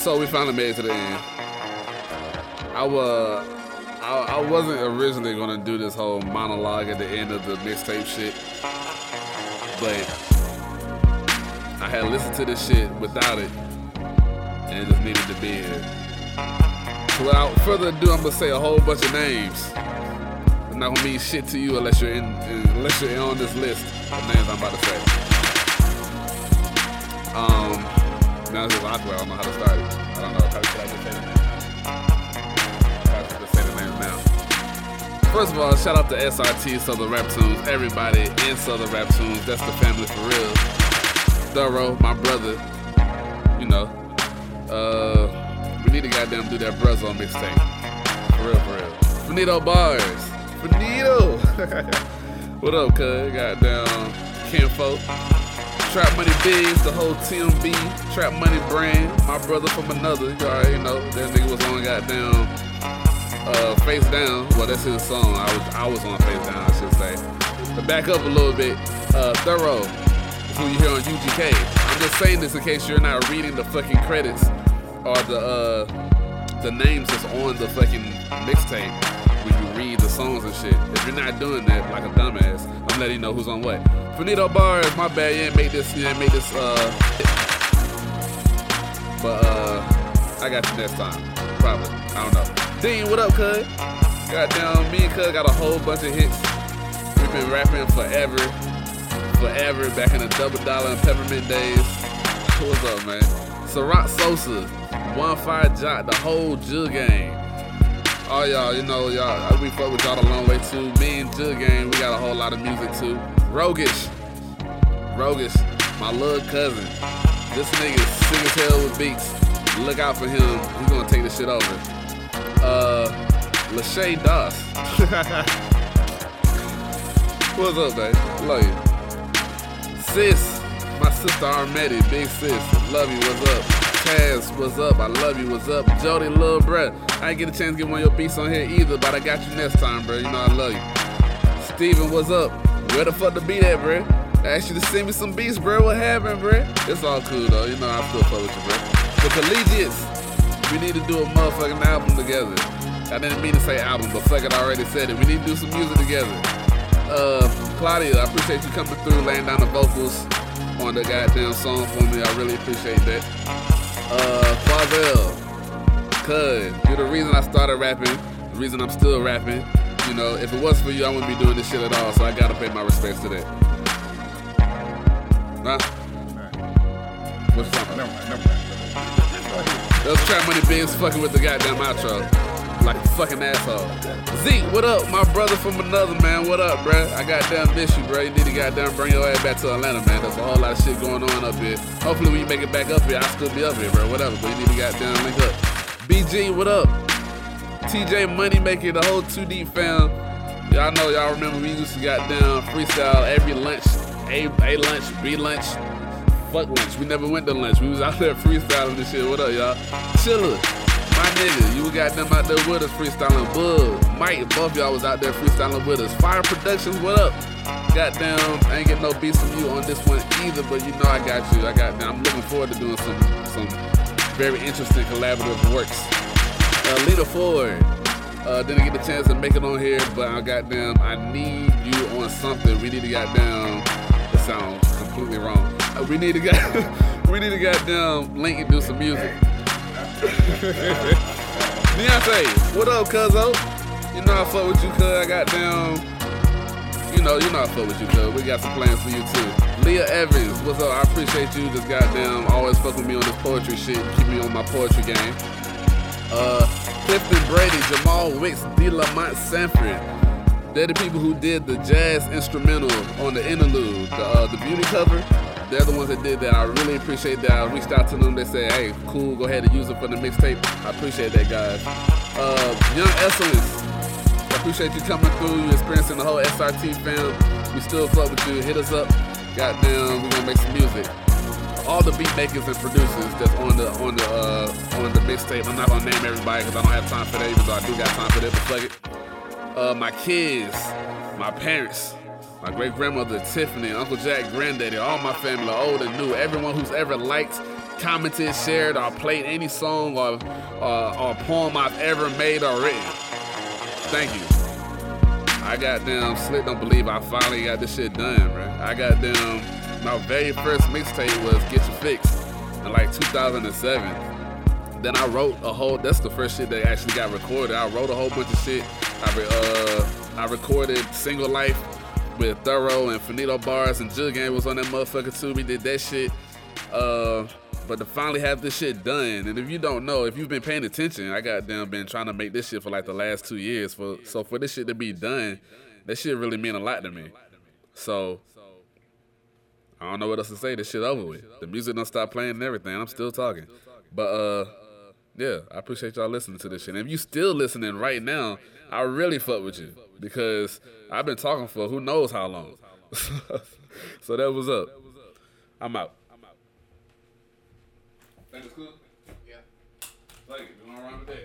So we finally made it to the end. I was. I, I wasn't originally gonna do this whole monologue at the end of the mixtape shit, but I had listened to this shit without it, and it just needed to be here. So without further ado, I'm gonna say a whole bunch of names. It's not gonna mean shit to you unless you're in, unless you're on this list of names I'm about to say. Um, now it's. I don't know how to start it. I don't know how say the name. Just say the names now. First of all, shout out to SRT Southern Rap Tunes, everybody in Southern Rap Tunes. That's the family for real. Thorough, my brother. You know, uh, we need to goddamn do that Bruzz on mixtape. For real, for real. Finito Bars. Finito. what up, cuz? Goddamn Kinfo. Trap Money Bigs, the whole TMB, Trap Money brand, my brother from another. You already know that nigga was on goddamn uh, Face Down. Well, that's his song. I was I was on Face Down, I should say. To back up a little bit, uh, Thorough, who you hear on UGK. I'm just saying this in case you're not reading the fucking credits or the uh, the names that's on the fucking mixtape when you read the songs and shit. If you're not doing that like a dumbass, I'm letting you know who's on what. Finito Bars, my bad, you ain't make this, you ain't make this, uh, but uh, I got you next time, probably. I don't know. Dean, what up, cuz? Goddamn, me and cuz got a whole bunch of hits. We've been rapping forever, forever, back in the double dollar and peppermint days. What's up, man? Sarat Sosa, One Fire Jock, the whole Jug Gang. Oh y'all, you know y'all, we fuck with y'all a long way too. Me and Jug Gang, we got a whole lot of music too. Roguish, Roguish, my little cousin. This nigga sick as hell with beats. Look out for him. He's gonna take this shit over. Uh, Lachey Doss. What's up, babe? Love you. Sis, my sister Armedi, big sis. Love you. What's up? Taz, what's up? I love you. What's up? Jody, little bruh. I ain't get a chance to get one of your beats on here either, but I got you next time, bro. You know I love you. Steven, what's up? Where the fuck the beat at, bro? I asked you to send me some beats, bro. What happened, bro? It's all cool though. You know I still fuck with you, bro. The collegiates, we need to do a motherfucking album together. I didn't mean to say album, but fuck it, I already said it. We need to do some music together. Uh, Claudia, I appreciate you coming through, laying down the vocals on the goddamn song for me. I really appreciate that. Uh, Quazel, cuz, you're the reason I started rapping, the reason I'm still rapping. You know, if it was for you, I wouldn't be doing this shit at all, so I gotta pay my respects to that. Huh? What's up? Never. Those trap money bigs fucking with the goddamn outro. Like a fucking asshole. Zeke, what up? My brother from another man. What up, bruh? I got goddamn miss you, bro. You need to goddamn bring your ass back to Atlanta, man. There's a whole lot of shit going on up here. Hopefully when you make it back up here, I'll still be up here, bro. Whatever. But you need to goddamn link up. BG, what up? TJ Money Moneymaker, the whole 2D fam. Y'all know, y'all remember we used to got goddamn freestyle every lunch. A, A lunch, B lunch, fuck lunch. We never went to lunch. We was out there freestyling this shit. What up, y'all? Chiller, my nigga. You got them out there with us freestyling. Bug, Mike, both y'all was out there freestyling with us. Fire Productions, what up? Goddamn, I ain't getting no beats from you on this one either, but you know I got you. I got. I'm looking forward to doing some some very interesting collaborative works. Uh, Lena Ford. Uh, didn't get the chance to make it on here, but I goddamn, I need you on something. We need to goddamn. It sounds completely wrong. Uh, we need to got. we need to goddamn link and do some music. Beyonce, what up, cuzzo? You know I fuck with you, cuz. I got down. You know, you know I fuck with you, cuz. We got some plans for you too. Leah Evans, what's up? I appreciate you just goddamn always fuck with me on this poetry shit, keep me on my poetry game. Uh, Clifton Brady, Jamal Wicks, D. Lamont Sanford. They're the people who did the jazz instrumental on the interlude, the, uh, the beauty cover. They're the ones that did that. I really appreciate that. I reached out to them. They said, hey, cool, go ahead and use it for the mixtape. I appreciate that, guys. Uh, Young Excellence, I appreciate you coming through. You experiencing the whole SRT fam. We still fuck with you. Hit us up. Goddamn, we gonna make some music. All the beat makers and producers that's on the on the uh, on the mixtape. I'm not gonna name everybody because I don't have time for that. Even though I do got time for that, but fuck it. Uh, my kids, my parents, my great grandmother Tiffany, Uncle Jack, granddaddy, all my family, old and new, everyone who's ever liked, commented, shared, or played any song or, or, or poem I've ever made or written. Thank you. I got them slick don't believe I finally got this shit done, bro. I got them my very first mixtape was Get Your Fix in like 2007. Then I wrote a whole that's the first shit that actually got recorded. I wrote a whole bunch of shit. I re, uh I recorded Single Life with Thorough and Finito Bars and Jug Gang was on that motherfucker too. We did that shit. Uh but to finally have this shit done, and if you don't know, if you've been paying attention, I them been trying to make this shit for like the last two years. For so for this shit to be done, that shit really mean a lot to me. So I don't know what else to say. This shit over with. The music don't stop playing and everything. I'm still talking. But uh yeah, I appreciate y'all listening to this shit. And if you still listening right now, I really fuck with you because I've been talking for who knows how long. so that was up. I'm out. Think it's cool? Yeah. Thank you. You want to with?